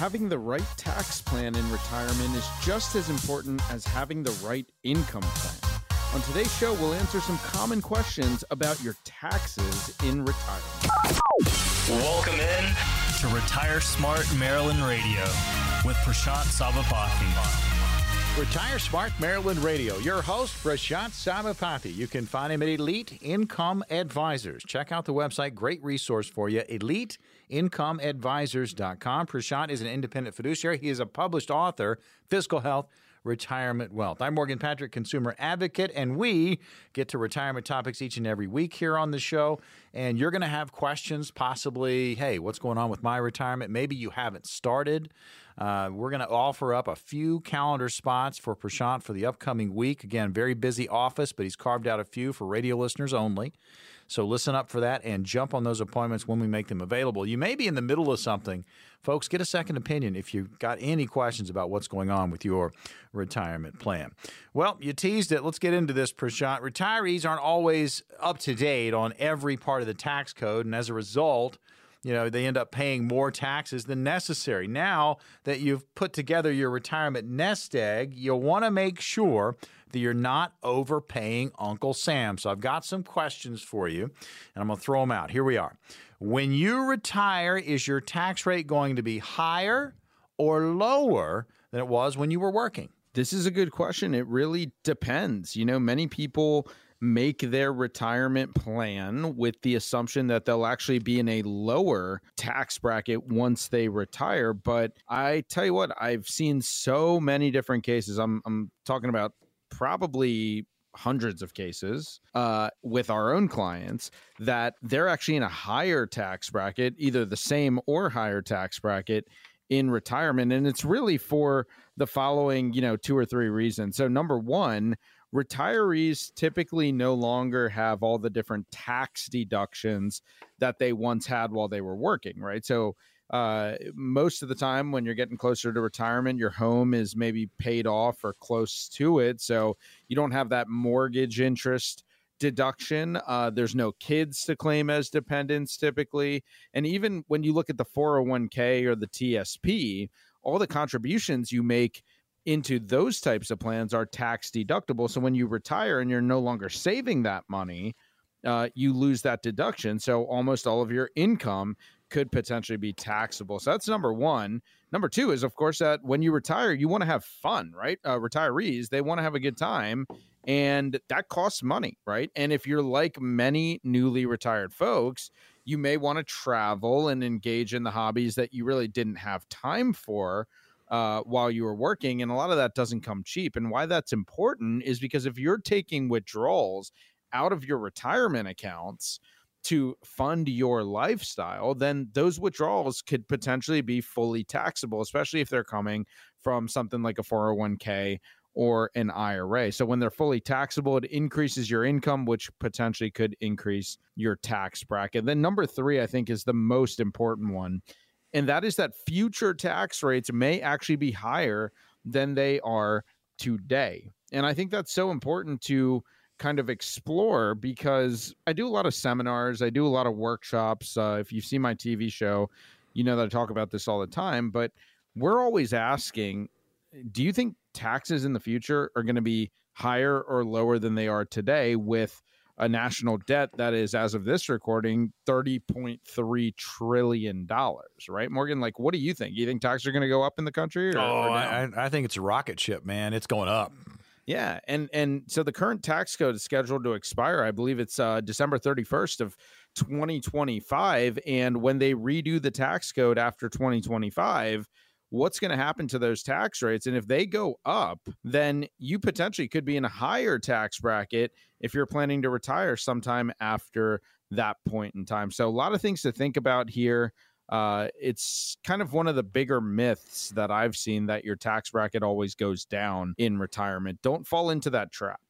Having the right tax plan in retirement is just as important as having the right income plan. On today's show, we'll answer some common questions about your taxes in retirement. Welcome in to Retire Smart Maryland Radio with Prashant Sabapathy. Retire Smart Maryland Radio. Your host, Prashant Sabapathy. You can find him at Elite Income Advisors. Check out the website, great resource for you, eliteincomeadvisors.com. Prashant is an independent fiduciary. He is a published author, Fiscal Health, Retirement Wealth. I'm Morgan Patrick, consumer advocate, and we get to retirement topics each and every week here on the show. And you're going to have questions, possibly, hey, what's going on with my retirement? Maybe you haven't started. Uh, we're going to offer up a few calendar spots for Prashant for the upcoming week. Again, very busy office, but he's carved out a few for radio listeners only. So listen up for that and jump on those appointments when we make them available. You may be in the middle of something. Folks, get a second opinion if you've got any questions about what's going on with your retirement plan. Well, you teased it. Let's get into this, Prashant. Retirees aren't always up to date on every part of the tax code, and as a result, you know, they end up paying more taxes than necessary. Now that you've put together your retirement nest egg, you'll want to make sure that you're not overpaying Uncle Sam. So I've got some questions for you, and I'm going to throw them out. Here we are. When you retire, is your tax rate going to be higher or lower than it was when you were working? This is a good question. It really depends. You know, many people make their retirement plan with the assumption that they'll actually be in a lower tax bracket once they retire. But I tell you what, I've seen so many different cases. I'm, I'm talking about probably hundreds of cases uh, with our own clients that they're actually in a higher tax bracket, either the same or higher tax bracket in retirement. And it's really for the following, you know, two or three reasons. So, number one, retirees typically no longer have all the different tax deductions that they once had while they were working, right? So, uh, most of the time when you're getting closer to retirement, your home is maybe paid off or close to it. So, you don't have that mortgage interest deduction. Uh, there's no kids to claim as dependents typically. And even when you look at the 401k or the TSP, all the contributions you make into those types of plans are tax deductible. So when you retire and you're no longer saving that money, uh, you lose that deduction. So almost all of your income could potentially be taxable. So that's number one. Number two is, of course, that when you retire, you want to have fun, right? Uh, retirees, they want to have a good time, and that costs money, right? And if you're like many newly retired folks, you may want to travel and engage in the hobbies that you really didn't have time for uh, while you were working. And a lot of that doesn't come cheap. And why that's important is because if you're taking withdrawals out of your retirement accounts, to fund your lifestyle, then those withdrawals could potentially be fully taxable, especially if they're coming from something like a 401k or an IRA. So when they're fully taxable, it increases your income, which potentially could increase your tax bracket. Then number three, I think, is the most important one and that is that future tax rates may actually be higher than they are today. And I think that's so important to kind of explore because I do a lot of seminars, I do a lot of workshops. Uh, if you see my TV show, you know that I talk about this all the time, but we're always asking do you think taxes in the future are going to be higher or lower than they are today with a national debt that is, as of this recording, $30.3 trillion, right? Morgan, like, what do you think? You think taxes are going to go up in the country? Or, oh, or I, I think it's a rocket ship, man. It's going up. Yeah, and and so the current tax code is scheduled to expire. I believe it's uh, December thirty first of twenty twenty five, and when they redo the tax code after twenty twenty five, what's going to happen to those tax rates. And if they go up, then you potentially could be in a higher tax bracket if you're planning to retire sometime after that point in time. So, a lot of things to think about here. Uh, it's kind of one of the bigger myths that I've seen that your tax bracket always goes down in retirement. Don't fall into that trap.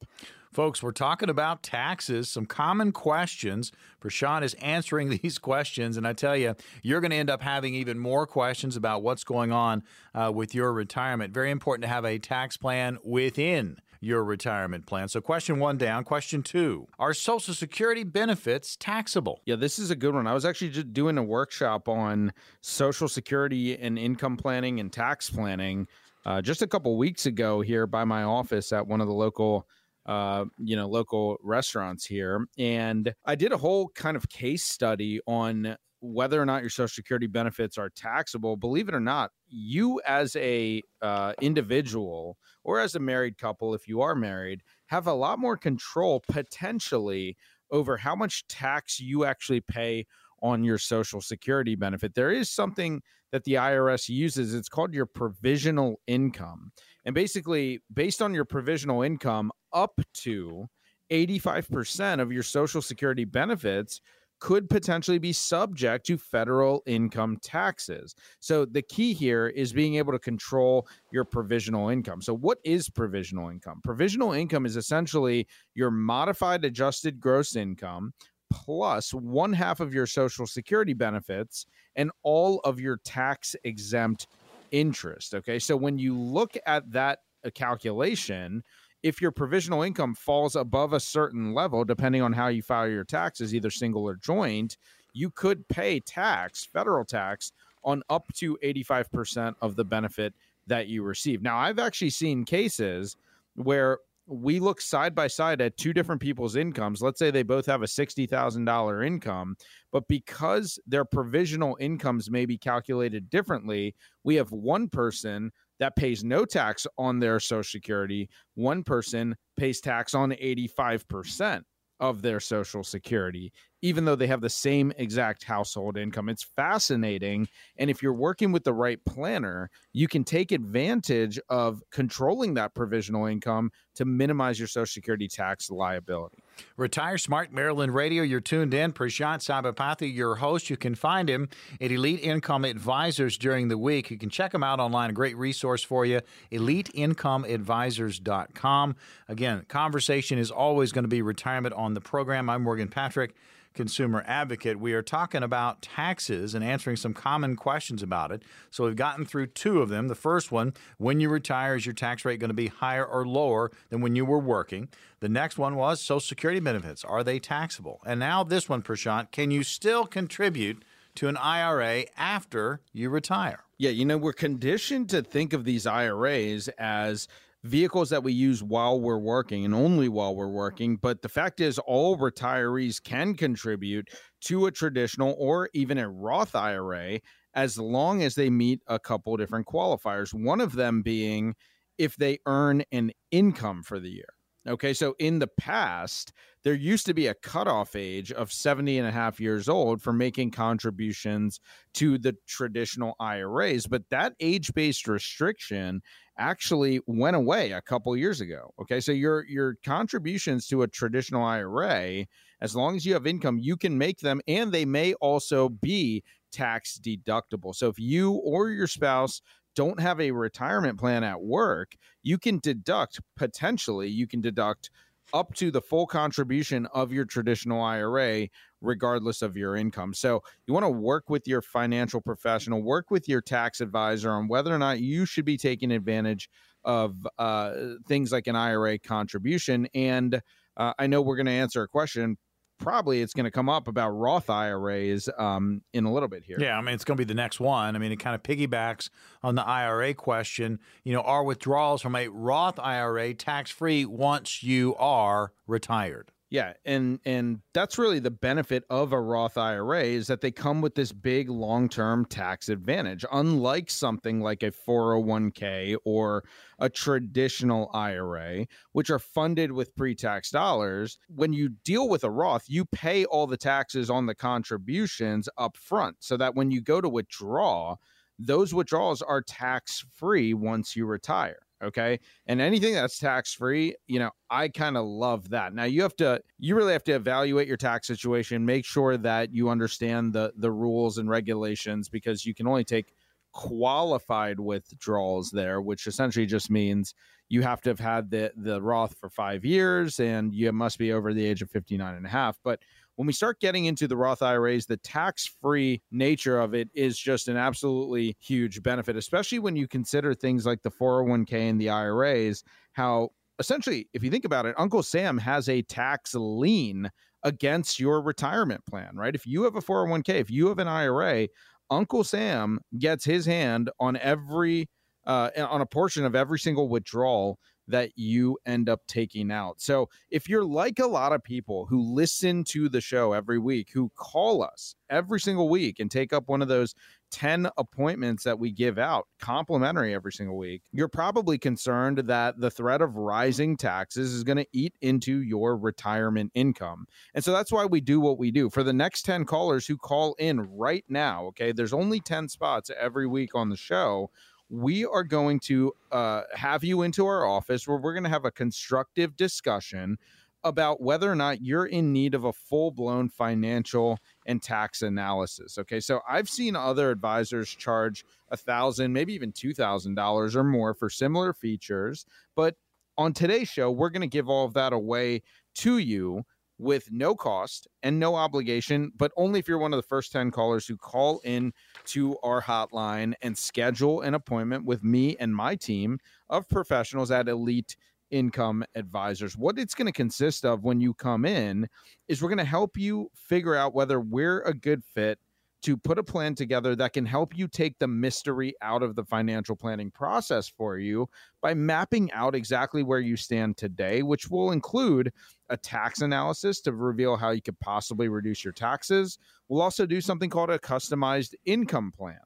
Folks, we're talking about taxes, some common questions. Prashant is answering these questions, and I tell you, you're going to end up having even more questions about what's going on uh, with your retirement. Very important to have a tax plan within your retirement plan. So, question one down. Question two Are Social Security benefits taxable? Yeah, this is a good one. I was actually just doing a workshop on Social Security and income planning and tax planning uh, just a couple weeks ago here by my office at one of the local uh, you know, local restaurants here. And I did a whole kind of case study on whether or not your social security benefits are taxable believe it or not you as a uh, individual or as a married couple if you are married have a lot more control potentially over how much tax you actually pay on your social security benefit there is something that the irs uses it's called your provisional income and basically based on your provisional income up to 85% of your social security benefits could potentially be subject to federal income taxes. So the key here is being able to control your provisional income. So what is provisional income? Provisional income is essentially your modified adjusted gross income plus one half of your social security benefits and all of your tax exempt interest, okay? So when you look at that calculation, if your provisional income falls above a certain level, depending on how you file your taxes, either single or joint, you could pay tax, federal tax, on up to 85% of the benefit that you receive. Now, I've actually seen cases where we look side by side at two different people's incomes. Let's say they both have a $60,000 income, but because their provisional incomes may be calculated differently, we have one person that pays no tax on their Social Security. One person pays tax on 85% of their Social Security, even though they have the same exact household income. It's fascinating. And if you're working with the right planner, you can take advantage of controlling that provisional income to minimize your Social Security tax liability. Retire Smart Maryland Radio. You're tuned in. Prashant Sabapathy, your host. You can find him at Elite Income Advisors during the week. You can check him out online. A great resource for you. EliteIncomeAdvisors.com. Again, conversation is always going to be retirement on the program. I'm Morgan Patrick consumer advocate. We are talking about taxes and answering some common questions about it. So we've gotten through two of them. The first one when you retire, is your tax rate going to be higher or lower than when you were working? The next one was Social Security benefits. Are they taxable? And now this one, Prashant, can you still contribute to an IRA after you retire? Yeah, you know, we're conditioned to think of these IRAs as vehicles that we use while we're working and only while we're working. But the fact is, all retirees can contribute to a traditional or even a Roth IRA as long as they meet a couple different qualifiers. One of them being if they earn an income for the year. Okay, so in the past, there used to be a cutoff age of 70 and a half years old for making contributions to the traditional IRAs, but that age based restriction actually went away a couple years ago. Okay, so your your contributions to a traditional IRA, as long as you have income, you can make them, and they may also be tax deductible. So if you or your spouse don't have a retirement plan at work, you can deduct potentially, you can deduct up to the full contribution of your traditional IRA, regardless of your income. So, you want to work with your financial professional, work with your tax advisor on whether or not you should be taking advantage of uh, things like an IRA contribution. And uh, I know we're going to answer a question probably it's going to come up about Roth IRAs um, in a little bit here. Yeah, I mean, it's going to be the next one. I mean, it kind of piggybacks on the IRA question. You know, are withdrawals from a Roth IRA tax free once you are retired? Yeah, and and that's really the benefit of a Roth IRA is that they come with this big long-term tax advantage. Unlike something like a 401k or a traditional IRA, which are funded with pre-tax dollars, when you deal with a Roth, you pay all the taxes on the contributions up front so that when you go to withdraw, those withdrawals are tax-free once you retire okay? And anything that's tax free you know i kind of love that. Now you have to you really have to evaluate your tax situation make sure that you understand the the rules and regulations because you can only take qualified withdrawals there which essentially just means you have to have had the the roth for five years and you must be over the age of 59 and a half. But when we start getting into the Roth IRAs, the tax free nature of it is just an absolutely huge benefit, especially when you consider things like the 401k and the IRAs, how essentially, if you think about it, Uncle Sam has a tax lien against your retirement plan, right? If you have a 401k, if you have an IRA, Uncle Sam gets his hand on every uh, on a portion of every single withdrawal that you end up taking out. So if you're like a lot of people who listen to the show every week, who call us every single week and take up one of those 10 appointments that we give out complimentary every single week, you're probably concerned that the threat of rising taxes is going to eat into your retirement income. And so that's why we do what we do. For the next 10 callers who call in right now, okay, there's only 10 spots every week on the show we are going to uh, have you into our office where we're going to have a constructive discussion about whether or not you're in need of a full blown financial and tax analysis. Okay, so I've seen other advisors charge a thousand, maybe even two thousand dollars or more for similar features, but on today's show, we're going to give all of that away to you with no cost and no obligation, but only if you're one of the first 10 callers who call in to our hotline and schedule an appointment with me and my team of professionals at Elite Income Advisors. What it's going to consist of when you come in is we're going to help you figure out whether we're a good fit to put a plan together that can help you take the mystery out of the financial planning process for you by mapping out exactly where you stand today, which will include a tax analysis to reveal how you could possibly reduce your taxes. We'll also do something called a customized income plan,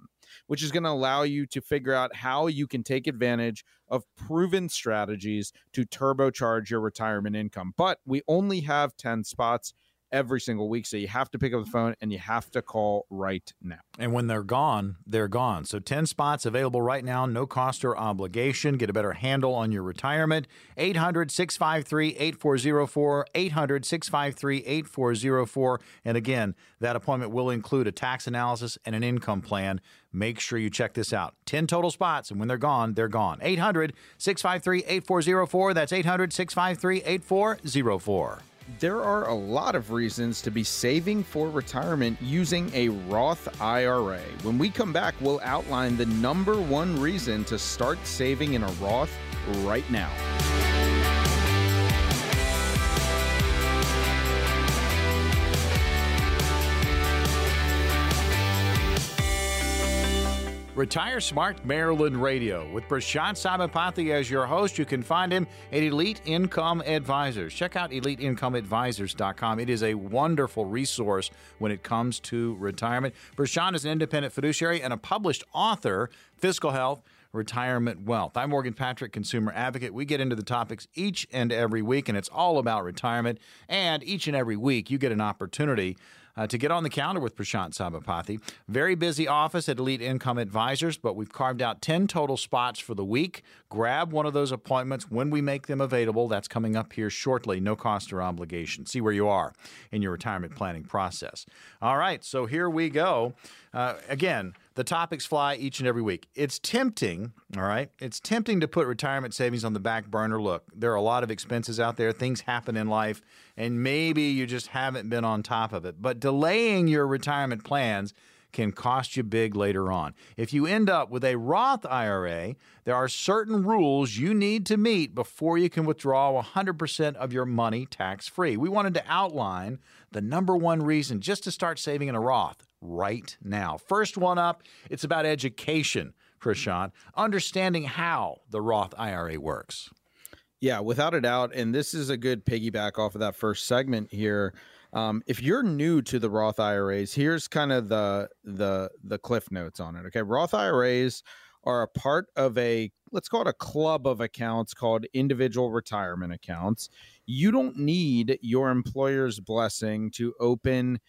which is going to allow you to figure out how you can take advantage of proven strategies to turbocharge your retirement income. But we only have 10 spots every single week. So you have to pick up the mm-hmm. phone and you have to call right now. And when they're gone, they're gone. So 10 spots available right now, no cost or obligation. Get a better handle on your retirement. 800 653 8404. 800 653 8404. And again, that appointment will include a tax analysis and an income plan. Make sure you check this out. 10 total spots, and when they're gone, they're gone. 800 653 8404. That's 800 653 8404. There are a lot of reasons to be saving for retirement using a Roth IRA. When we come back, we'll outline the number one reason to start saving in a Roth right now. Retire Smart Maryland Radio with Prashant Sabapathy as your host. You can find him at Elite Income Advisors. Check out eliteincomeadvisors.com. It is a wonderful resource when it comes to retirement. Prashant is an independent fiduciary and a published author, Fiscal Health retirement wealth. I'm Morgan Patrick, consumer advocate. We get into the topics each and every week, and it's all about retirement. And each and every week, you get an opportunity uh, to get on the calendar with Prashant Sabapathy. Very busy office at Elite Income Advisors, but we've carved out 10 total spots for the week. Grab one of those appointments when we make them available. That's coming up here shortly. No cost or obligation. See where you are in your retirement planning process. All right, so here we go. Uh, again, the topics fly each and every week. It's tempting, all right? It's tempting to put retirement savings on the back burner. Look, there are a lot of expenses out there, things happen in life, and maybe you just haven't been on top of it. But delaying your retirement plans can cost you big later on. If you end up with a Roth IRA, there are certain rules you need to meet before you can withdraw 100% of your money tax free. We wanted to outline the number one reason just to start saving in a Roth right now. First one up, it's about education, Prashant, understanding how the Roth IRA works. Yeah, without a doubt. And this is a good piggyback off of that first segment here. Um, if you're new to the Roth IRAs, here's kind of the the the cliff notes on it. Okay, Roth IRAs are a part of a let's call it a club of accounts called individual retirement accounts. You don't need your employer's blessing to open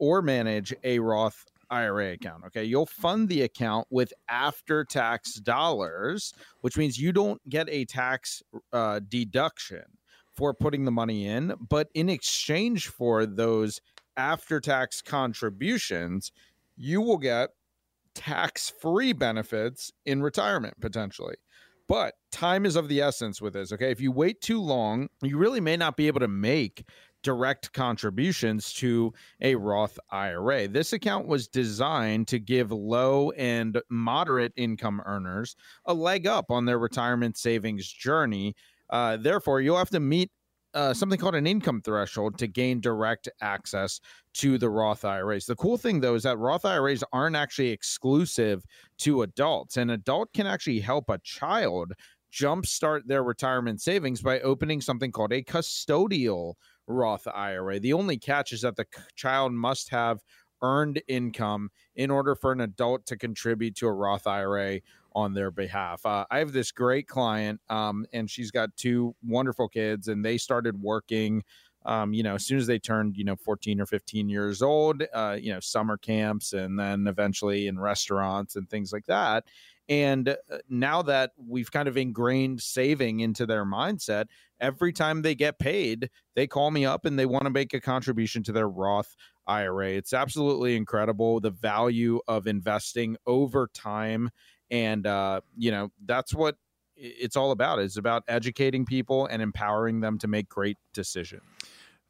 or manage a Roth IRA account. Okay. You'll fund the account with after tax dollars, which means you don't get a tax uh, deduction for putting the money in. But in exchange for those after tax contributions, you will get tax free benefits in retirement potentially. But time is of the essence with this. Okay. If you wait too long, you really may not be able to make direct contributions to a Roth IRA. This account was designed to give low and moderate income earners a leg up on their retirement savings journey. Uh, therefore, you'll have to meet uh, something called an income threshold to gain direct access to the Roth IRAs. The cool thing, though, is that Roth IRAs aren't actually exclusive to adults. An adult can actually help a child jumpstart their retirement savings by opening something called a custodial Roth IRA. The only catch is that the child must have earned income in order for an adult to contribute to a Roth IRA on their behalf. Uh, I have this great client, um, and she's got two wonderful kids, and they started working. Um, you know, as soon as they turned, you know, 14 or 15 years old, uh, you know, summer camps and then eventually in restaurants and things like that. And uh, now that we've kind of ingrained saving into their mindset, every time they get paid, they call me up and they want to make a contribution to their Roth IRA. It's absolutely incredible the value of investing over time. And, uh, you know, that's what it's all about. It's about educating people and empowering them to make great decisions.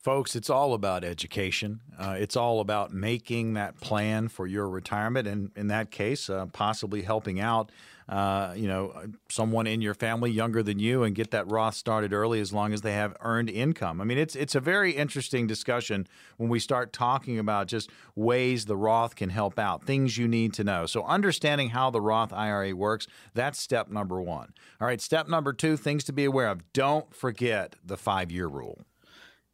Folks, it's all about education. Uh, it's all about making that plan for your retirement, and in that case, uh, possibly helping out, uh, you know, someone in your family younger than you, and get that Roth started early, as long as they have earned income. I mean, it's it's a very interesting discussion when we start talking about just ways the Roth can help out, things you need to know. So, understanding how the Roth IRA works, that's step number one. All right, step number two, things to be aware of. Don't forget the five year rule.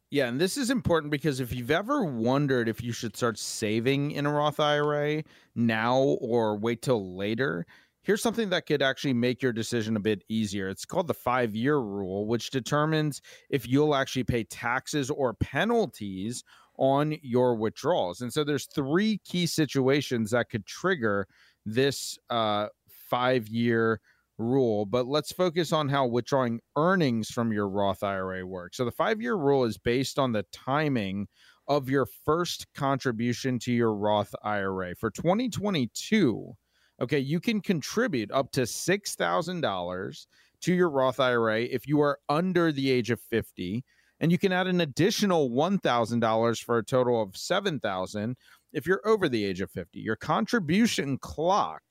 Yeah, and this is important because if you've ever wondered if you should start saving in a Roth IRA now or wait till later, here's something that could actually make your decision a bit easier. It's called the five year rule, which determines if you'll actually pay taxes or penalties on your withdrawals. And so there's three key situations that could trigger this uh, five year rule, but let's focus on how withdrawing earnings from your Roth IRA works. So the five year rule is based on the timing of your first contribution to your Roth IRA. For 2022, okay, you can contribute up to $6,000 to your Roth IRA if you are under the age of 50 and you can add an additional $1,000 for a total of 7,000 if you're over the age of 50. Your contribution clock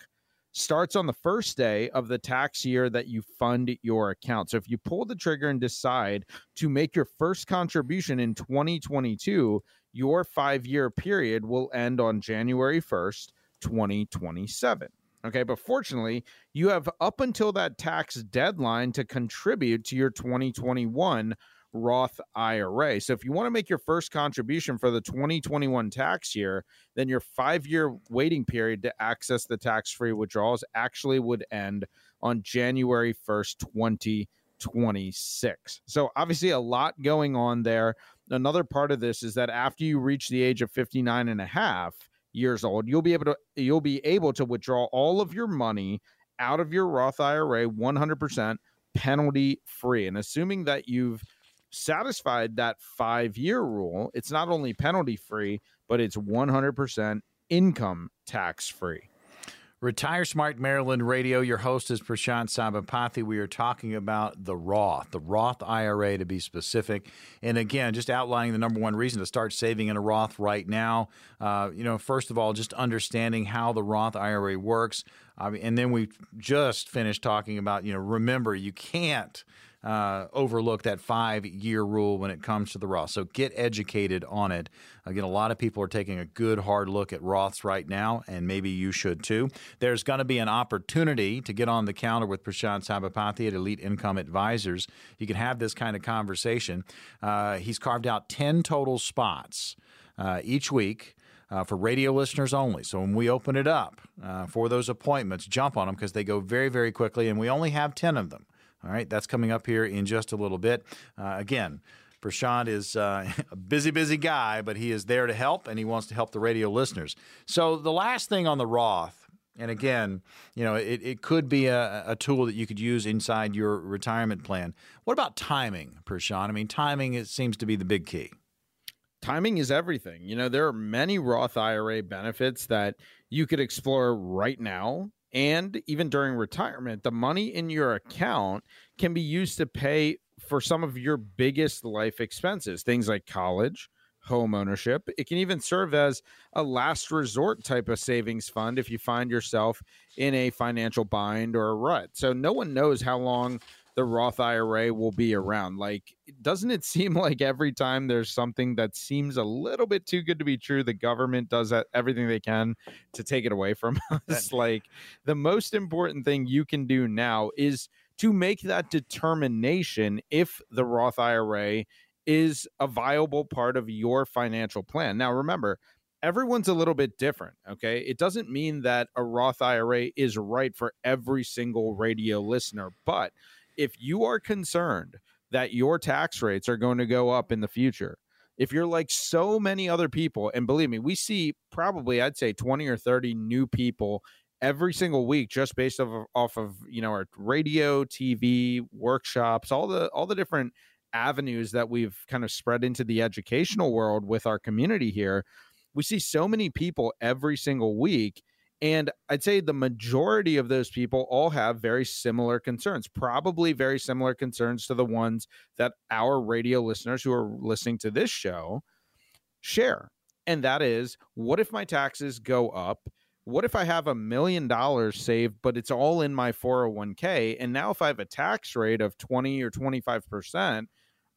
starts on the first day of the tax year that you fund your account. So if you pull the trigger and decide to make your first contribution in 2022, your 5-year period will end on January 1st, 2027. Okay, but fortunately, you have up until that tax deadline to contribute to your 2021 Roth IRA. So if you want to make your first contribution for the 2021 tax year, then your five year waiting period to access the tax free withdrawals actually would end on January 1st, 2026. So obviously, a lot going on there. Another part of this is that after you reach the age of 59 and a half years old, you'll be able to you'll be able to withdraw all of your money out of your Roth IRA 100% penalty free. And assuming that you've satisfied that five year rule, it's not only penalty free, but it's 100% income tax free. Retire Smart Maryland Radio. Your host is Prashant Sabapathy. We are talking about the Roth, the Roth IRA to be specific. And again, just outlining the number one reason to start saving in a Roth right now. Uh, you know, first of all, just understanding how the Roth IRA works. And then we just finished talking about, you know, remember, you can't uh, overlook that five year rule when it comes to the Roth. So get educated on it. Again, a lot of people are taking a good hard look at Roths right now, and maybe you should too. There's going to be an opportunity to get on the counter with Prashant Sabapathy at Elite Income Advisors. You can have this kind of conversation. Uh, he's carved out 10 total spots uh, each week. Uh, for radio listeners only. So when we open it up uh, for those appointments, jump on them because they go very, very quickly, and we only have 10 of them. All right, that's coming up here in just a little bit. Uh, again, Prashant is uh, a busy, busy guy, but he is there to help and he wants to help the radio listeners. So, the last thing on the Roth, and again, you know, it, it could be a, a tool that you could use inside your retirement plan. What about timing, Prashant? I mean, timing it seems to be the big key. Timing is everything. You know, there are many Roth IRA benefits that you could explore right now and even during retirement, the money in your account can be used to pay for some of your biggest life expenses, things like college, home ownership. It can even serve as a last resort type of savings fund if you find yourself in a financial bind or a rut. So no one knows how long the Roth IRA will be around. Like, doesn't it seem like every time there's something that seems a little bit too good to be true, the government does everything they can to take it away from us? like, the most important thing you can do now is to make that determination if the Roth IRA is a viable part of your financial plan. Now, remember, everyone's a little bit different. Okay. It doesn't mean that a Roth IRA is right for every single radio listener. But if you are concerned that your tax rates are going to go up in the future, if you're like so many other people, and believe me, we see probably, I'd say 20 or 30 new people every single week just based off of, off of you know our radio tv workshops all the all the different avenues that we've kind of spread into the educational world with our community here. We see so many people every single week and I'd say the majority of those people all have very similar concerns, probably very similar concerns to the ones that our radio listeners who are listening to this show share. And that is what if my taxes go up? What if I have a million dollars saved, but it's all in my 401k? And now, if I have a tax rate of 20 or 25%,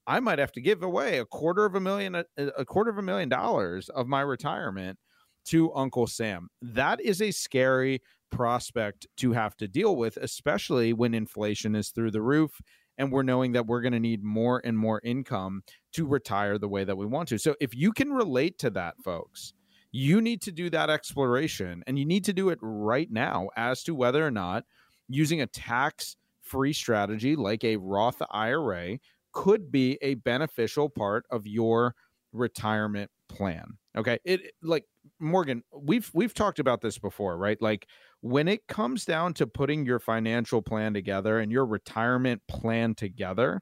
I might have to give away a quarter of a million, a, a quarter of a million dollars of my retirement to Uncle Sam. That is a scary prospect to have to deal with, especially when inflation is through the roof and we're knowing that we're going to need more and more income to retire the way that we want to. So if you can relate to that, folks, you need to do that exploration and you need to do it right now as to whether or not using a tax free strategy like a Roth IRA could be a beneficial part of your retirement plan. Okay. It like Morgan, we've we've talked about this before, right? Like when it comes down to putting your financial plan together and your retirement plan together,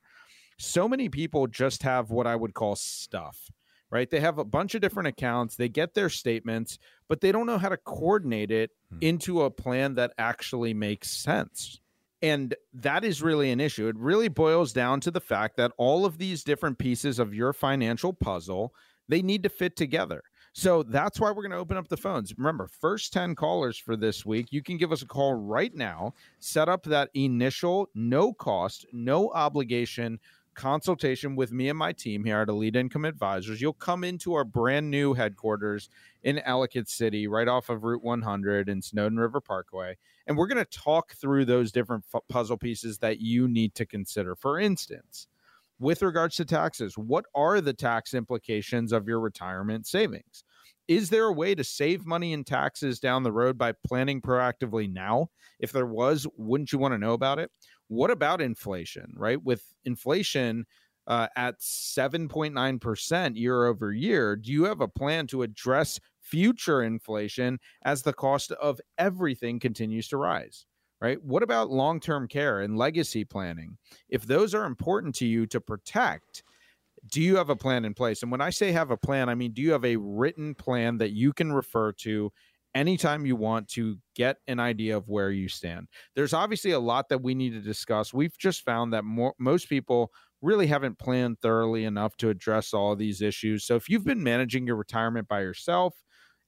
so many people just have what I would call stuff, right? They have a bunch of different accounts, they get their statements, but they don't know how to coordinate it hmm. into a plan that actually makes sense. And that is really an issue. It really boils down to the fact that all of these different pieces of your financial puzzle, they need to fit together. So that's why we're going to open up the phones. Remember, first 10 callers for this week, you can give us a call right now. Set up that initial, no cost, no obligation consultation with me and my team here at Elite Income Advisors. You'll come into our brand new headquarters in Ellicott City, right off of Route 100 and Snowden River Parkway. And we're going to talk through those different f- puzzle pieces that you need to consider. For instance, with regards to taxes, what are the tax implications of your retirement savings? Is there a way to save money in taxes down the road by planning proactively now? If there was, wouldn't you want to know about it? What about inflation, right? With inflation uh, at 7.9% year over year, do you have a plan to address future inflation as the cost of everything continues to rise? Right? What about long term care and legacy planning? If those are important to you to protect, do you have a plan in place? And when I say have a plan, I mean, do you have a written plan that you can refer to anytime you want to get an idea of where you stand. There's obviously a lot that we need to discuss. We've just found that more, most people really haven't planned thoroughly enough to address all of these issues. So if you've been managing your retirement by yourself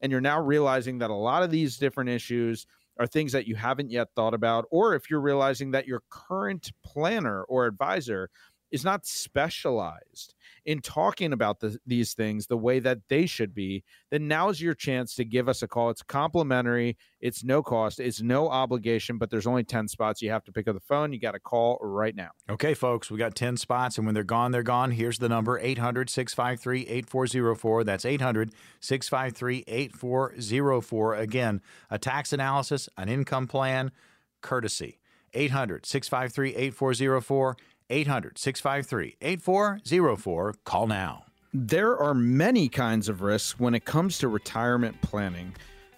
and you're now realizing that a lot of these different issues are things that you haven't yet thought about, or if you're realizing that your current planner or advisor is not specialized in talking about the, these things the way that they should be, then now's your chance to give us a call. It's complimentary, it's no cost, it's no obligation, but there's only 10 spots. You have to pick up the phone. You got to call right now. Okay, folks, we got 10 spots, and when they're gone, they're gone. Here's the number 800 653 8404. That's 800 653 8404. Again, a tax analysis, an income plan, courtesy. 800 653 8404. 800 653 8404. Call now. There are many kinds of risks when it comes to retirement planning.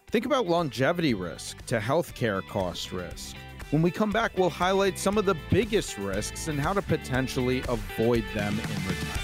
Think about longevity risk to healthcare cost risk. When we come back, we'll highlight some of the biggest risks and how to potentially avoid them in retirement.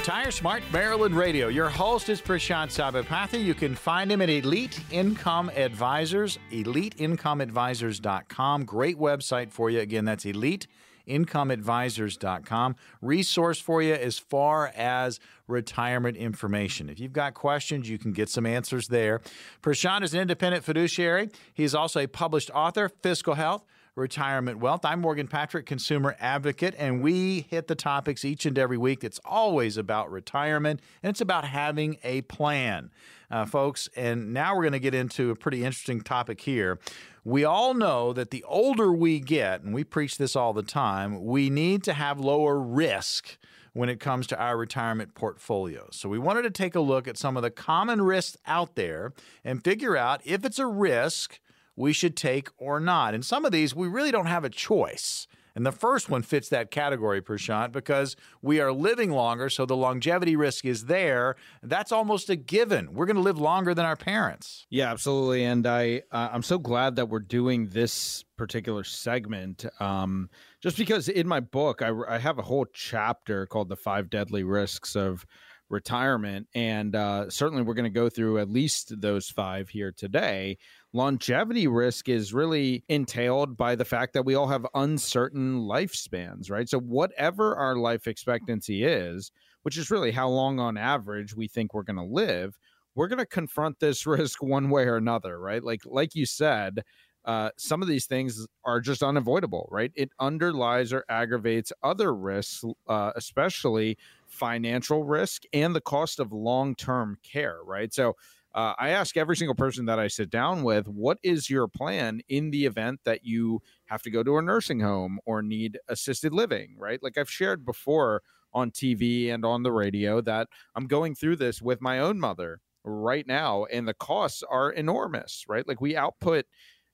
Retire Smart Maryland Radio. Your host is Prashant Sabapathy. You can find him at Elite Income Advisors, eliteincomeadvisors.com. Great website for you. Again, that's Elite incomeadvisors.com. Resource for you as far as retirement information. If you've got questions, you can get some answers there. Prashant is an independent fiduciary. He's also a published author, Fiscal Health retirement wealth. I'm Morgan Patrick, consumer advocate, and we hit the topics each and every week. It's always about retirement and it's about having a plan, uh, folks. And now we're going to get into a pretty interesting topic here. We all know that the older we get, and we preach this all the time, we need to have lower risk when it comes to our retirement portfolio. So we wanted to take a look at some of the common risks out there and figure out if it's a risk we should take or not. And some of these, we really don't have a choice. And the first one fits that category, Prashant, because we are living longer, so the longevity risk is there. That's almost a given. We're going to live longer than our parents. Yeah, absolutely. And I, uh, I'm so glad that we're doing this particular segment, um, just because in my book I, I have a whole chapter called "The Five Deadly Risks of." retirement. And uh, certainly, we're going to go through at least those five here today longevity risk is really entailed by the fact that we all have uncertain lifespans, right? So, whatever our life expectancy is, which is really how long on average we think we're going to live, we're going to confront this risk one way or another, right? Like, like you said, uh, some of these things are just unavoidable, right? It underlies or aggravates other risks, uh, especially financial risk and the cost of long term care, right? So, uh, I ask every single person that I sit down with, what is your plan in the event that you have to go to a nursing home or need assisted living, right? Like I've shared before on TV and on the radio that I'm going through this with my own mother right now, and the costs are enormous, right? Like we output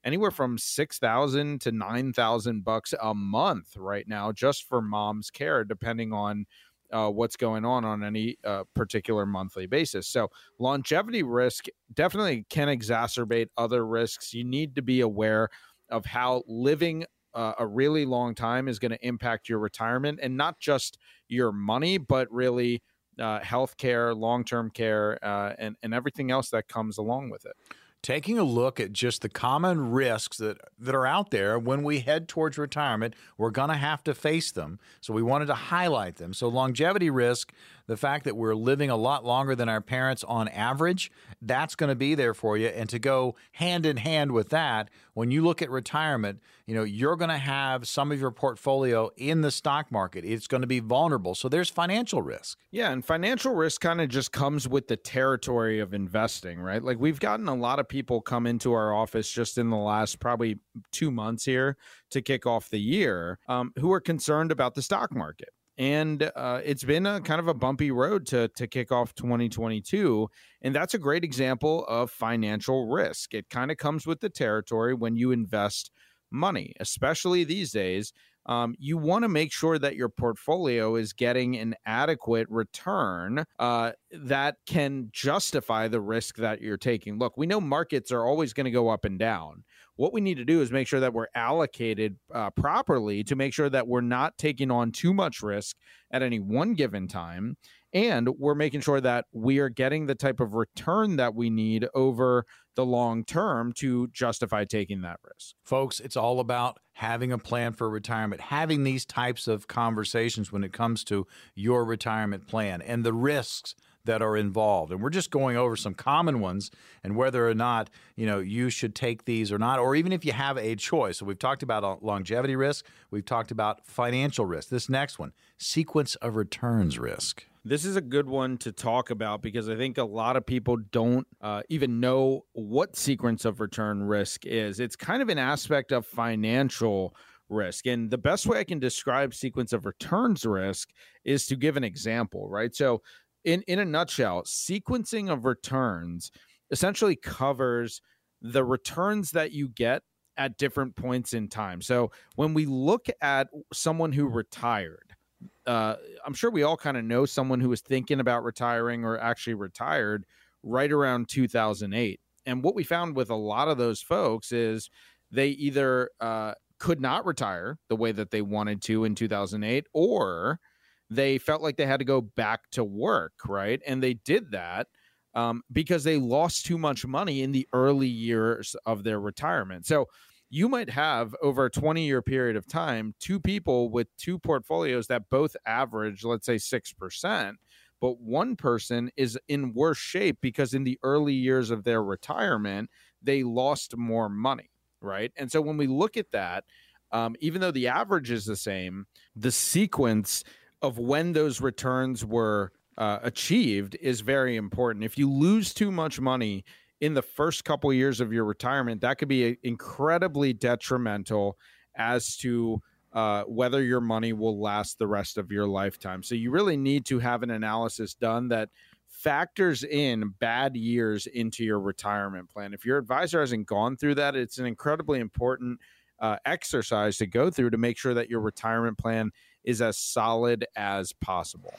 anywhere from 6000 to 9000 bucks a month right now just for mom's care depending on uh, what's going on on any uh, particular monthly basis. So, longevity risk definitely can exacerbate other risks. You need to be aware of how living uh, a really long time is going to impact your retirement and not just your money, but really uh, health care, long term care, uh, and, and everything else that comes along with it taking a look at just the common risks that, that are out there when we head towards retirement. We're going to have to face them. So we wanted to highlight them. So, longevity risk the fact that we're living a lot longer than our parents on average, that's going to be there for you. And to go hand in hand with that, when you look at retirement, you know, you're going to have some of your portfolio in the stock market. It's going to be vulnerable. So there's financial risk. Yeah. And financial risk kind of just comes with the territory of investing, right? Like we've gotten a lot of people come into our office just in the last probably two months here to kick off the year um, who are concerned about the stock market and uh, it's been a kind of a bumpy road to to kick off 2022 and that's a great example of financial risk it kind of comes with the territory when you invest money especially these days um, you want to make sure that your portfolio is getting an adequate return uh, that can justify the risk that you're taking. Look, we know markets are always going to go up and down. What we need to do is make sure that we're allocated uh, properly to make sure that we're not taking on too much risk at any one given time. And we're making sure that we are getting the type of return that we need over the long term to justify taking that risk. Folks, it's all about having a plan for retirement, having these types of conversations when it comes to your retirement plan and the risks that are involved. And we're just going over some common ones and whether or not, you know, you should take these or not, or even if you have a choice. So we've talked about longevity risk, we've talked about financial risk. This next one, sequence of returns risk. This is a good one to talk about because I think a lot of people don't uh, even know what sequence of return risk is. It's kind of an aspect of financial risk. And the best way I can describe sequence of returns risk is to give an example, right? So in in a nutshell, sequencing of returns essentially covers the returns that you get at different points in time. So when we look at someone who retired, uh, I'm sure we all kind of know someone who was thinking about retiring or actually retired right around 2008. And what we found with a lot of those folks is they either uh, could not retire the way that they wanted to in 2008 or they felt like they had to go back to work, right? And they did that um, because they lost too much money in the early years of their retirement. So you might have over a 20 year period of time two people with two portfolios that both average, let's say 6%. But one person is in worse shape because in the early years of their retirement, they lost more money, right? And so when we look at that, um, even though the average is the same, the sequence of when those returns were uh, achieved is very important. If you lose too much money in the first couple years of your retirement, that could be incredibly detrimental as to uh, whether your money will last the rest of your lifetime. So you really need to have an analysis done that factors in bad years into your retirement plan. If your advisor hasn't gone through that, it's an incredibly important uh, exercise to go through to make sure that your retirement plan is as solid as possible.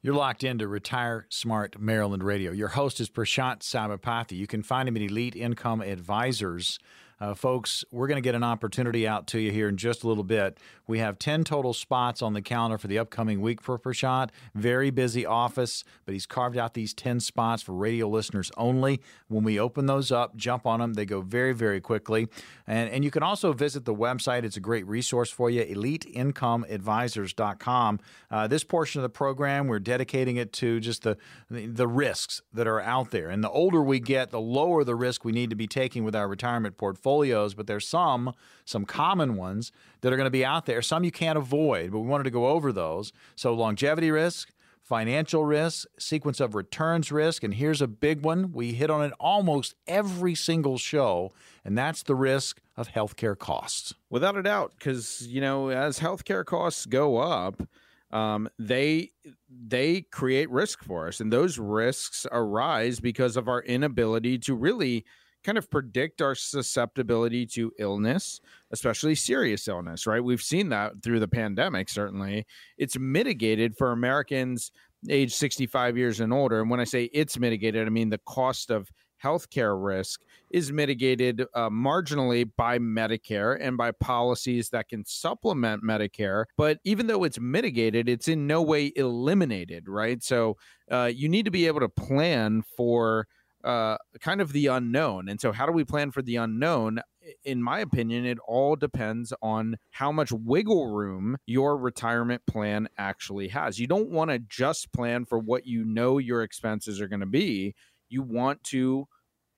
You're locked into Retire Smart Maryland Radio. Your host is Prashant Sabapathy. You can find him at Elite Income Advisors. Uh, folks, we're going to get an opportunity out to you here in just a little bit. We have 10 total spots on the calendar for the upcoming week for Prashant. Very busy office, but he's carved out these 10 spots for radio listeners only. When we open those up, jump on them. They go very, very quickly. And, and you can also visit the website. It's a great resource for you, eliteincomeadvisors.com. Uh, this portion of the program, we're dedicating it to just the, the, the risks that are out there. And the older we get, the lower the risk we need to be taking with our retirement portfolio portfolios, but there's some some common ones that are going to be out there. Some you can't avoid, but we wanted to go over those. So longevity risk, financial risk, sequence of returns risk, and here's a big one. We hit on it almost every single show, and that's the risk of healthcare costs. Without a doubt, because you know, as healthcare costs go up, um, they they create risk for us, and those risks arise because of our inability to really kind of predict our susceptibility to illness, especially serious illness, right? We've seen that through the pandemic, certainly. It's mitigated for Americans age 65 years and older. And when I say it's mitigated, I mean the cost of healthcare risk is mitigated uh, marginally by Medicare and by policies that can supplement Medicare. But even though it's mitigated, it's in no way eliminated, right? So uh, you need to be able to plan for uh, kind of the unknown. And so, how do we plan for the unknown? In my opinion, it all depends on how much wiggle room your retirement plan actually has. You don't want to just plan for what you know your expenses are going to be. You want to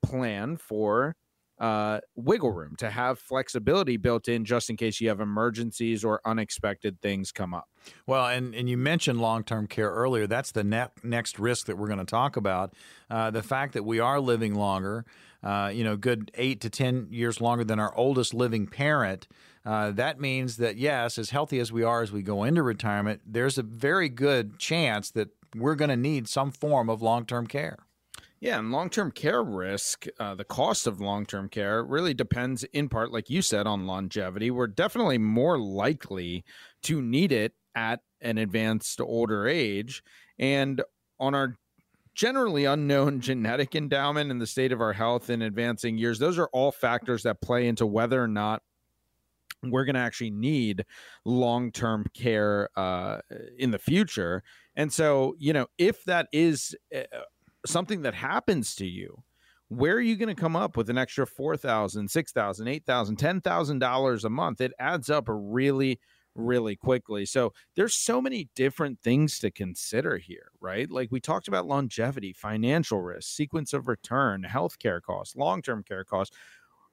plan for uh, wiggle room to have flexibility built in just in case you have emergencies or unexpected things come up. Well, and, and you mentioned long term care earlier. That's the ne- next risk that we're going to talk about. Uh, the fact that we are living longer, uh, you know, good eight to 10 years longer than our oldest living parent. Uh, that means that, yes, as healthy as we are as we go into retirement, there's a very good chance that we're going to need some form of long term care. Yeah, and long term care risk, uh, the cost of long term care really depends in part, like you said, on longevity. We're definitely more likely to need it at an advanced older age. And on our generally unknown genetic endowment and the state of our health in advancing years, those are all factors that play into whether or not we're going to actually need long term care uh, in the future. And so, you know, if that is uh, something that happens to you, where are you going to come up with an extra $4,000, $6,000, $8,000, $10,000 a month? It adds up really, really quickly. So there's so many different things to consider here, right? Like we talked about longevity, financial risk, sequence of return, healthcare costs, long-term care costs.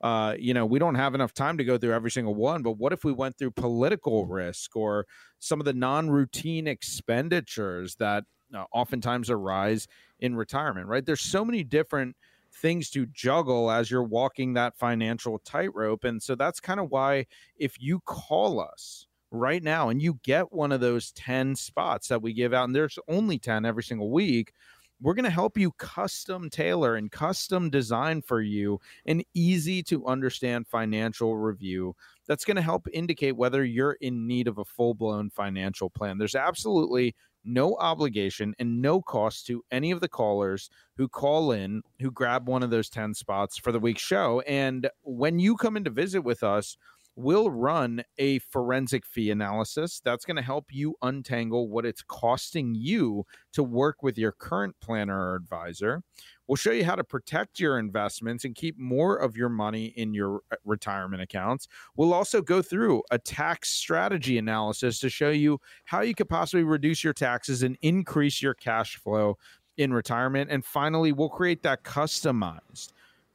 Uh, you know, we don't have enough time to go through every single one, but what if we went through political risk or some of the non-routine expenditures that uh, oftentimes arise in retirement, right? There's so many different things to juggle as you're walking that financial tightrope. And so that's kind of why if you call us right now and you get one of those 10 spots that we give out, and there's only 10 every single week, we're going to help you custom tailor and custom design for you an easy to understand financial review that's going to help indicate whether you're in need of a full blown financial plan. There's absolutely no obligation and no cost to any of the callers who call in who grab one of those 10 spots for the week's show. And when you come in to visit with us, we'll run a forensic fee analysis that's going to help you untangle what it's costing you to work with your current planner or advisor. We'll show you how to protect your investments and keep more of your money in your uh, retirement accounts. We'll also go through a tax strategy analysis to show you how you could possibly reduce your taxes and increase your cash flow in retirement. And finally, we'll create that customized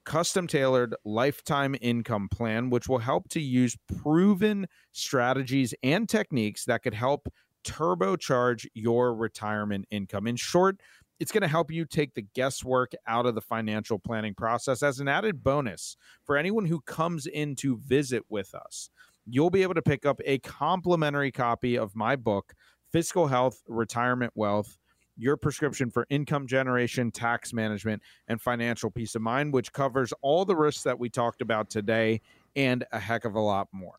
custom tailored lifetime income plan, which will help to use proven strategies and techniques that could help turbocharge your retirement income. In short, it's going to help you take the guesswork out of the financial planning process as an added bonus for anyone who comes in to visit with us. You'll be able to pick up a complimentary copy of my book, Fiscal Health, Retirement Wealth your prescription for income generation, tax management, and financial peace of mind, which covers all the risks that we talked about today and a heck of a lot more.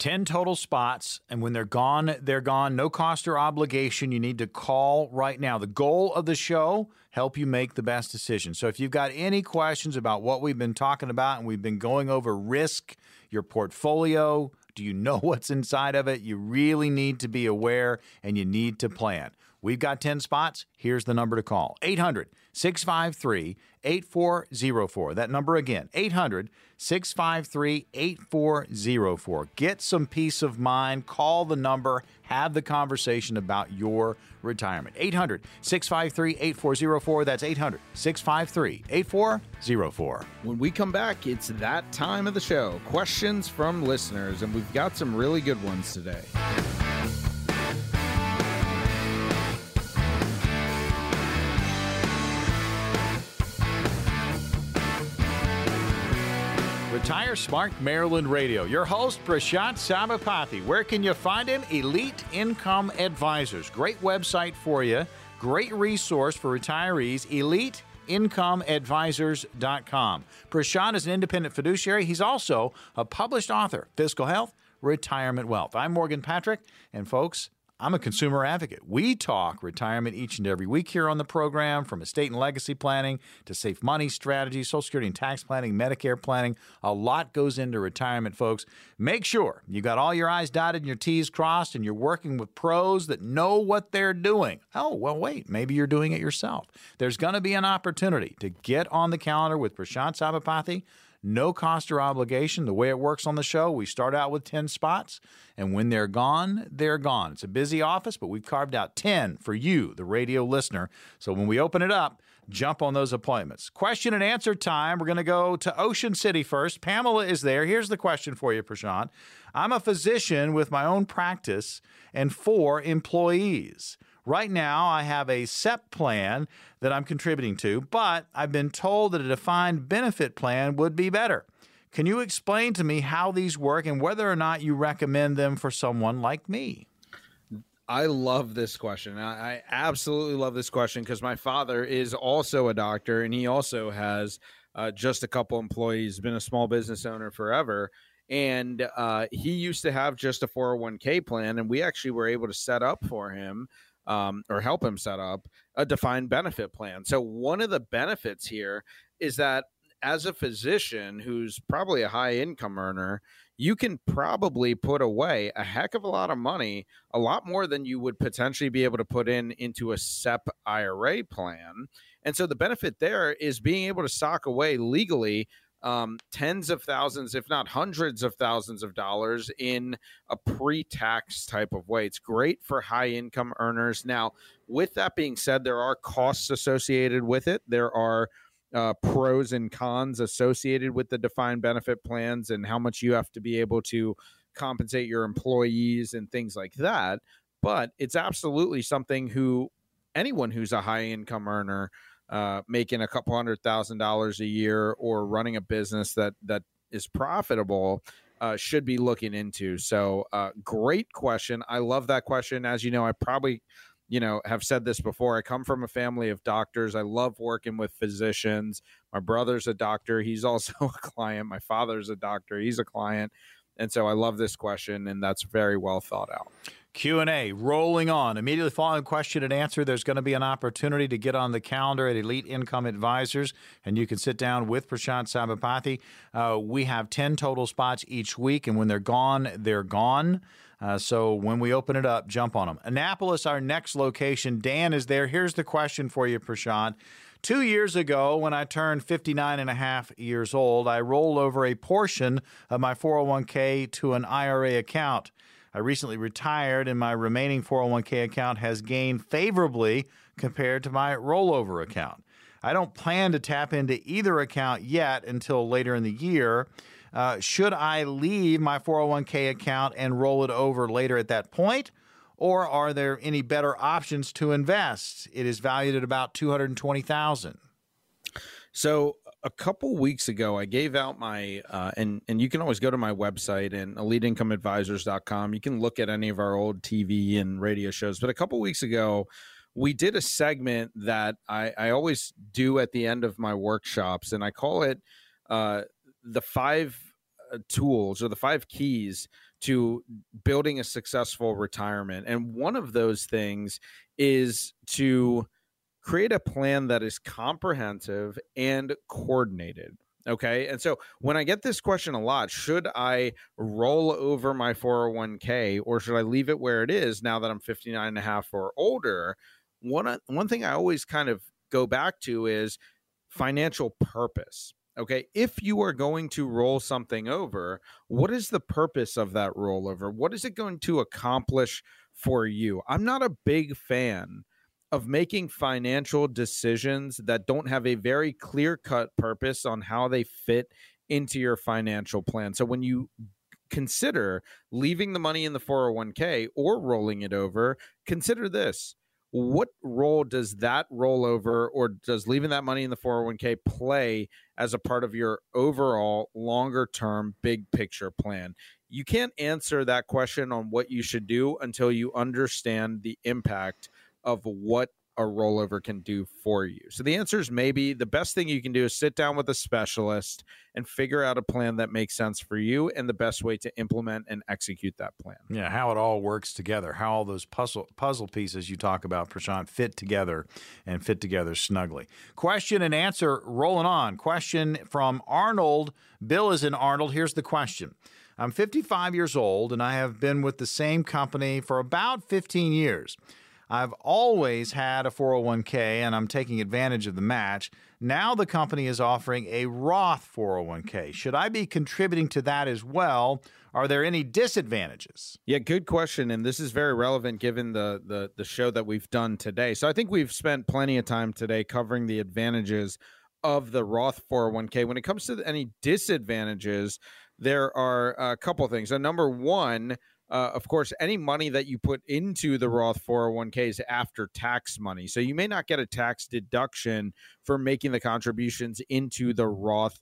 10 total spots, and when they're gone, they're gone. No cost or obligation. You need to call right now. The goal of the show, help you make the best decision. So if you've got any questions about what we've been talking about and we've been going over risk, your portfolio, do you know what's inside of it? You really need to be aware and you need to plan. We've got 10 spots. Here's the number to call 800 653 8404. That number again 800 653 8404. Get some peace of mind. Call the number. Have the conversation about your retirement. 800 653 8404. That's 800 653 8404. When we come back, it's that time of the show. Questions from listeners, and we've got some really good ones today. Retire Smart Maryland Radio. Your host, Prashant Sabapathy. Where can you find him? Elite Income Advisors. Great website for you. Great resource for retirees. Elite incomeadvisors.com. Prashant is an independent fiduciary. He's also a published author, Fiscal Health, Retirement Wealth. I'm Morgan Patrick, and folks, I'm a consumer advocate. We talk retirement each and every week here on the program, from estate and legacy planning to safe money strategy, Social Security and tax planning, Medicare planning. A lot goes into retirement, folks. Make sure you got all your I's dotted and your T's crossed, and you're working with pros that know what they're doing. Oh, well, wait, maybe you're doing it yourself. There's going to be an opportunity to get on the calendar with Prashant Sabapathy no cost or obligation. The way it works on the show, we start out with 10 spots, and when they're gone, they're gone. It's a busy office, but we've carved out 10 for you, the radio listener. So when we open it up, jump on those appointments. Question and answer time. We're going to go to Ocean City first. Pamela is there. Here's the question for you, Prashant. I'm a physician with my own practice and four employees. Right now, I have a SEP plan that I'm contributing to, but I've been told that a defined benefit plan would be better. Can you explain to me how these work and whether or not you recommend them for someone like me? I love this question. I absolutely love this question because my father is also a doctor and he also has uh, just a couple employees, been a small business owner forever. And uh, he used to have just a 401k plan, and we actually were able to set up for him um, or help him set up a defined benefit plan. So, one of the benefits here is that as a physician who's probably a high income earner, you can probably put away a heck of a lot of money, a lot more than you would potentially be able to put in into a SEP IRA plan. And so the benefit there is being able to sock away legally um, tens of thousands, if not hundreds of thousands of dollars in a pre tax type of way. It's great for high income earners. Now, with that being said, there are costs associated with it. There are uh, pros and cons associated with the defined benefit plans and how much you have to be able to compensate your employees and things like that. But it's absolutely something who anyone who's a high income earner uh, making a couple hundred thousand dollars a year or running a business that that is profitable uh, should be looking into. So, uh, great question. I love that question. As you know, I probably, you know, have said this before. I come from a family of doctors. I love working with physicians. My brother's a doctor. He's also a client. My father's a doctor. He's a client. And so I love this question, and that's very well thought out. Q&A rolling on. Immediately following question and answer, there's going to be an opportunity to get on the calendar at Elite Income Advisors, and you can sit down with Prashant Sabapathy. Uh, we have 10 total spots each week, and when they're gone, they're gone. Uh, so when we open it up, jump on them. Annapolis, our next location. Dan is there. Here's the question for you, Prashant. Two years ago, when I turned 59 and a half years old, I rolled over a portion of my 401k to an IRA account. I recently retired, and my remaining 401k account has gained favorably compared to my rollover account. I don't plan to tap into either account yet until later in the year. Uh, should I leave my 401k account and roll it over later at that point? Or are there any better options to invest? It is valued at about 220,000. So a couple weeks ago, I gave out my uh, and and you can always go to my website and eliteincomeadvisors.com. You can look at any of our old TV and radio shows. But a couple weeks ago, we did a segment that I, I always do at the end of my workshops, and I call it uh, the five uh, tools or the five keys to building a successful retirement. And one of those things is to create a plan that is comprehensive and coordinated. Okay. And so when I get this question a lot, should I roll over my 401k or should I leave it where it is now that I'm 59 and a half or older? One, uh, one thing I always kind of go back to is financial purpose. Okay. If you are going to roll something over, what is the purpose of that rollover? What is it going to accomplish for you? I'm not a big fan of making financial decisions that don't have a very clear cut purpose on how they fit into your financial plan. So when you consider leaving the money in the 401k or rolling it over, consider this. What role does that rollover or does leaving that money in the 401k play as a part of your overall longer term big picture plan? You can't answer that question on what you should do until you understand the impact of what a rollover can do for you. So the answer is maybe the best thing you can do is sit down with a specialist and figure out a plan that makes sense for you and the best way to implement and execute that plan. Yeah, how it all works together, how all those puzzle puzzle pieces you talk about, Prashant, fit together and fit together snugly. Question and answer rolling on. Question from Arnold. Bill is in Arnold. Here's the question. I'm 55 years old and I have been with the same company for about 15 years. I've always had a 401k and I'm taking advantage of the match. Now the company is offering a Roth 401k. Should I be contributing to that as well? Are there any disadvantages? Yeah, good question, and this is very relevant given the the the show that we've done today. So I think we've spent plenty of time today covering the advantages of the Roth 401k. When it comes to any disadvantages, there are a couple things. So number one, uh, of course, any money that you put into the Roth 401k is after tax money. So you may not get a tax deduction for making the contributions into the Roth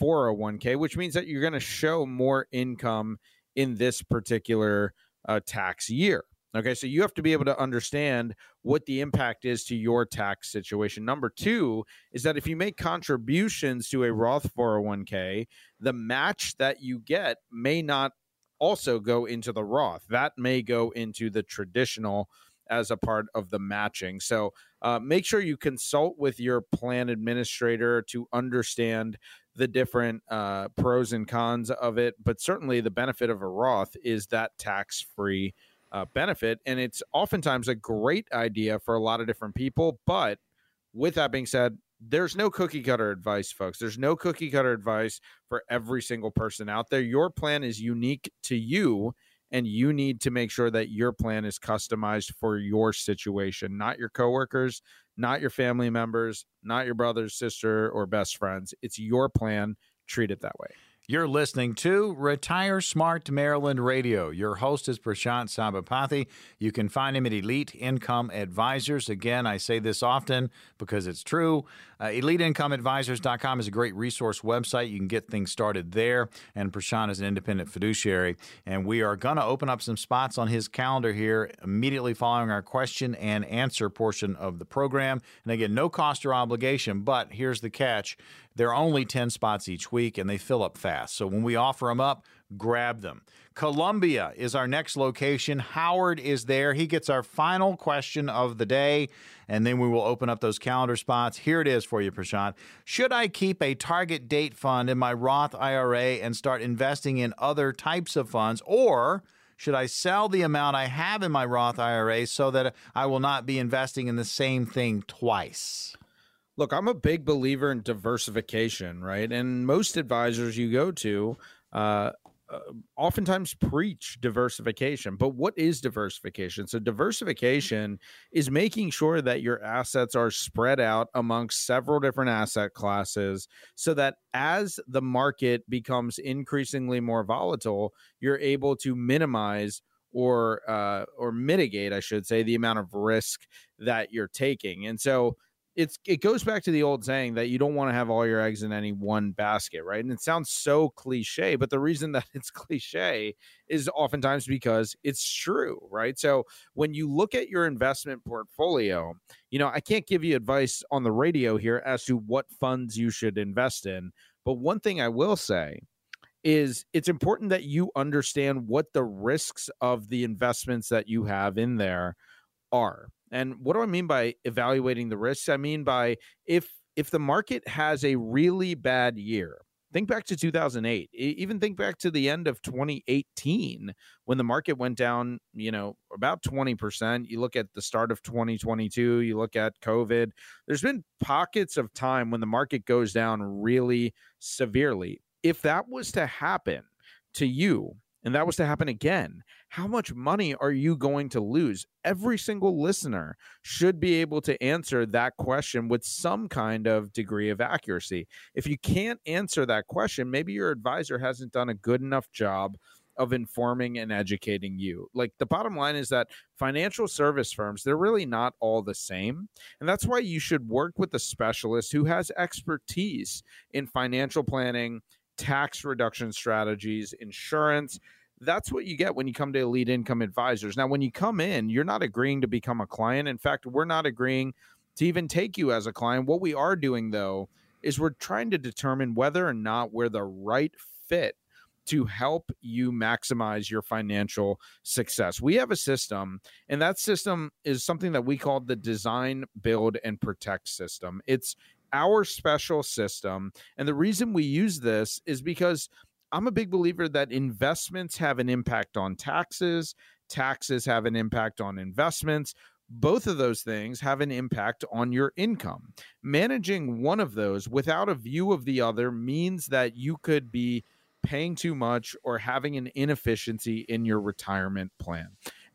401k, which means that you're going to show more income in this particular uh, tax year. Okay, so you have to be able to understand what the impact is to your tax situation. Number two is that if you make contributions to a Roth 401k, the match that you get may not also go into the Roth. That may go into the traditional as a part of the matching. So uh, make sure you consult with your plan administrator to understand the different uh, pros and cons of it. But certainly the benefit of a Roth is that tax free uh, benefit. And it's oftentimes a great idea for a lot of different people. But with that being said, there's no cookie cutter advice, folks. There's no cookie cutter advice for every single person out there. Your plan is unique to you, and you need to make sure that your plan is customized for your situation, not your coworkers, not your family members, not your brother, sister, or best friends. It's your plan. Treat it that way. You're listening to Retire Smart Maryland Radio. Your host is Prashant Sabapathy. You can find him at Elite Income Advisors. Again, I say this often because it's true. Uh, EliteIncomeAdvisors.com is a great resource website. You can get things started there. And Prashant is an independent fiduciary. And we are going to open up some spots on his calendar here immediately following our question and answer portion of the program. And again, no cost or obligation, but here's the catch. There are only 10 spots each week and they fill up fast. So when we offer them up, grab them. Columbia is our next location. Howard is there. He gets our final question of the day, and then we will open up those calendar spots. Here it is for you, Prashant. Should I keep a target date fund in my Roth IRA and start investing in other types of funds, or should I sell the amount I have in my Roth IRA so that I will not be investing in the same thing twice? Look, I'm a big believer in diversification, right? And most advisors you go to, uh, uh, oftentimes preach diversification. But what is diversification? So, diversification is making sure that your assets are spread out amongst several different asset classes so that as the market becomes increasingly more volatile, you're able to minimize or uh, or mitigate, I should say, the amount of risk that you're taking. And so, it's it goes back to the old saying that you don't want to have all your eggs in any one basket, right? And it sounds so cliche, but the reason that it's cliche is oftentimes because it's true, right? So when you look at your investment portfolio, you know, I can't give you advice on the radio here as to what funds you should invest in, but one thing I will say is it's important that you understand what the risks of the investments that you have in there are and what do I mean by evaluating the risks? I mean by if if the market has a really bad year, think back to 2008 even think back to the end of 2018 when the market went down you know about 20% you look at the start of 2022 you look at covid there's been pockets of time when the market goes down really severely if that was to happen to you and that was to happen again, how much money are you going to lose? Every single listener should be able to answer that question with some kind of degree of accuracy. If you can't answer that question, maybe your advisor hasn't done a good enough job of informing and educating you. Like the bottom line is that financial service firms, they're really not all the same. And that's why you should work with a specialist who has expertise in financial planning tax reduction strategies, insurance. That's what you get when you come to Elite Income Advisors. Now, when you come in, you're not agreeing to become a client. In fact, we're not agreeing to even take you as a client. What we are doing, though, is we're trying to determine whether or not we're the right fit to help you maximize your financial success. We have a system, and that system is something that we call the design, build, and protect system. It's our special system. And the reason we use this is because I'm a big believer that investments have an impact on taxes, taxes have an impact on investments. Both of those things have an impact on your income. Managing one of those without a view of the other means that you could be paying too much or having an inefficiency in your retirement plan.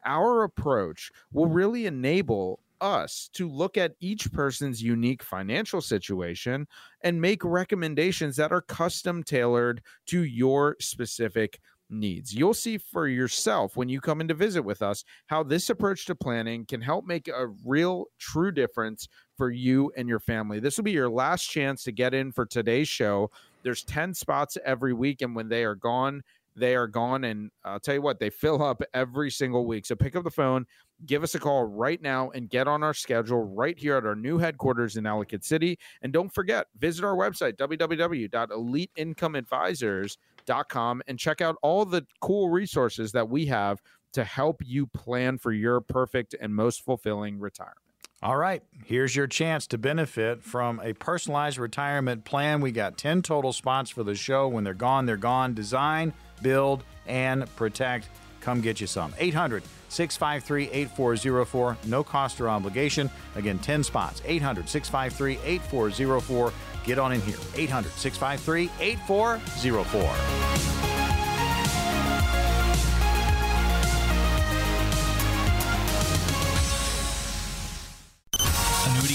Our approach will really enable us to look at each person's unique financial situation and make recommendations that are custom tailored to your specific needs. You'll see for yourself when you come in to visit with us how this approach to planning can help make a real, true difference for you and your family. This will be your last chance to get in for today's show. There's 10 spots every week, and when they are gone, they are gone. And uh, I'll tell you what, they fill up every single week. So pick up the phone, give us a call right now, and get on our schedule right here at our new headquarters in Ellicott City. And don't forget, visit our website, www.eliteincomeadvisors.com, and check out all the cool resources that we have to help you plan for your perfect and most fulfilling retirement. All right, here's your chance to benefit from a personalized retirement plan. We got 10 total spots for the show. When they're gone, they're gone. Design build, and protect. Come get you some. 800 653 8404. No cost or obligation. Again, 10 spots. 800 653 8404. Get on in here. 800 653 8404.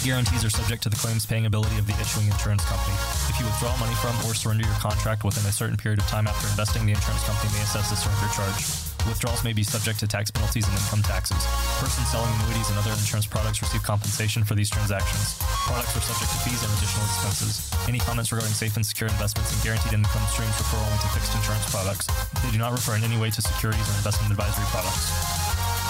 Guarantees are subject to the claims paying ability of the issuing insurance company. If you withdraw money from or surrender your contract within a certain period of time after investing, the insurance company may assess a surrender charge. Withdrawals may be subject to tax penalties and income taxes. Persons selling annuities and other insurance products receive compensation for these transactions. Products are subject to fees and additional expenses. Any comments regarding safe and secure investments and guaranteed income streams refer only to fixed insurance products. They do not refer in any way to securities or investment advisory products.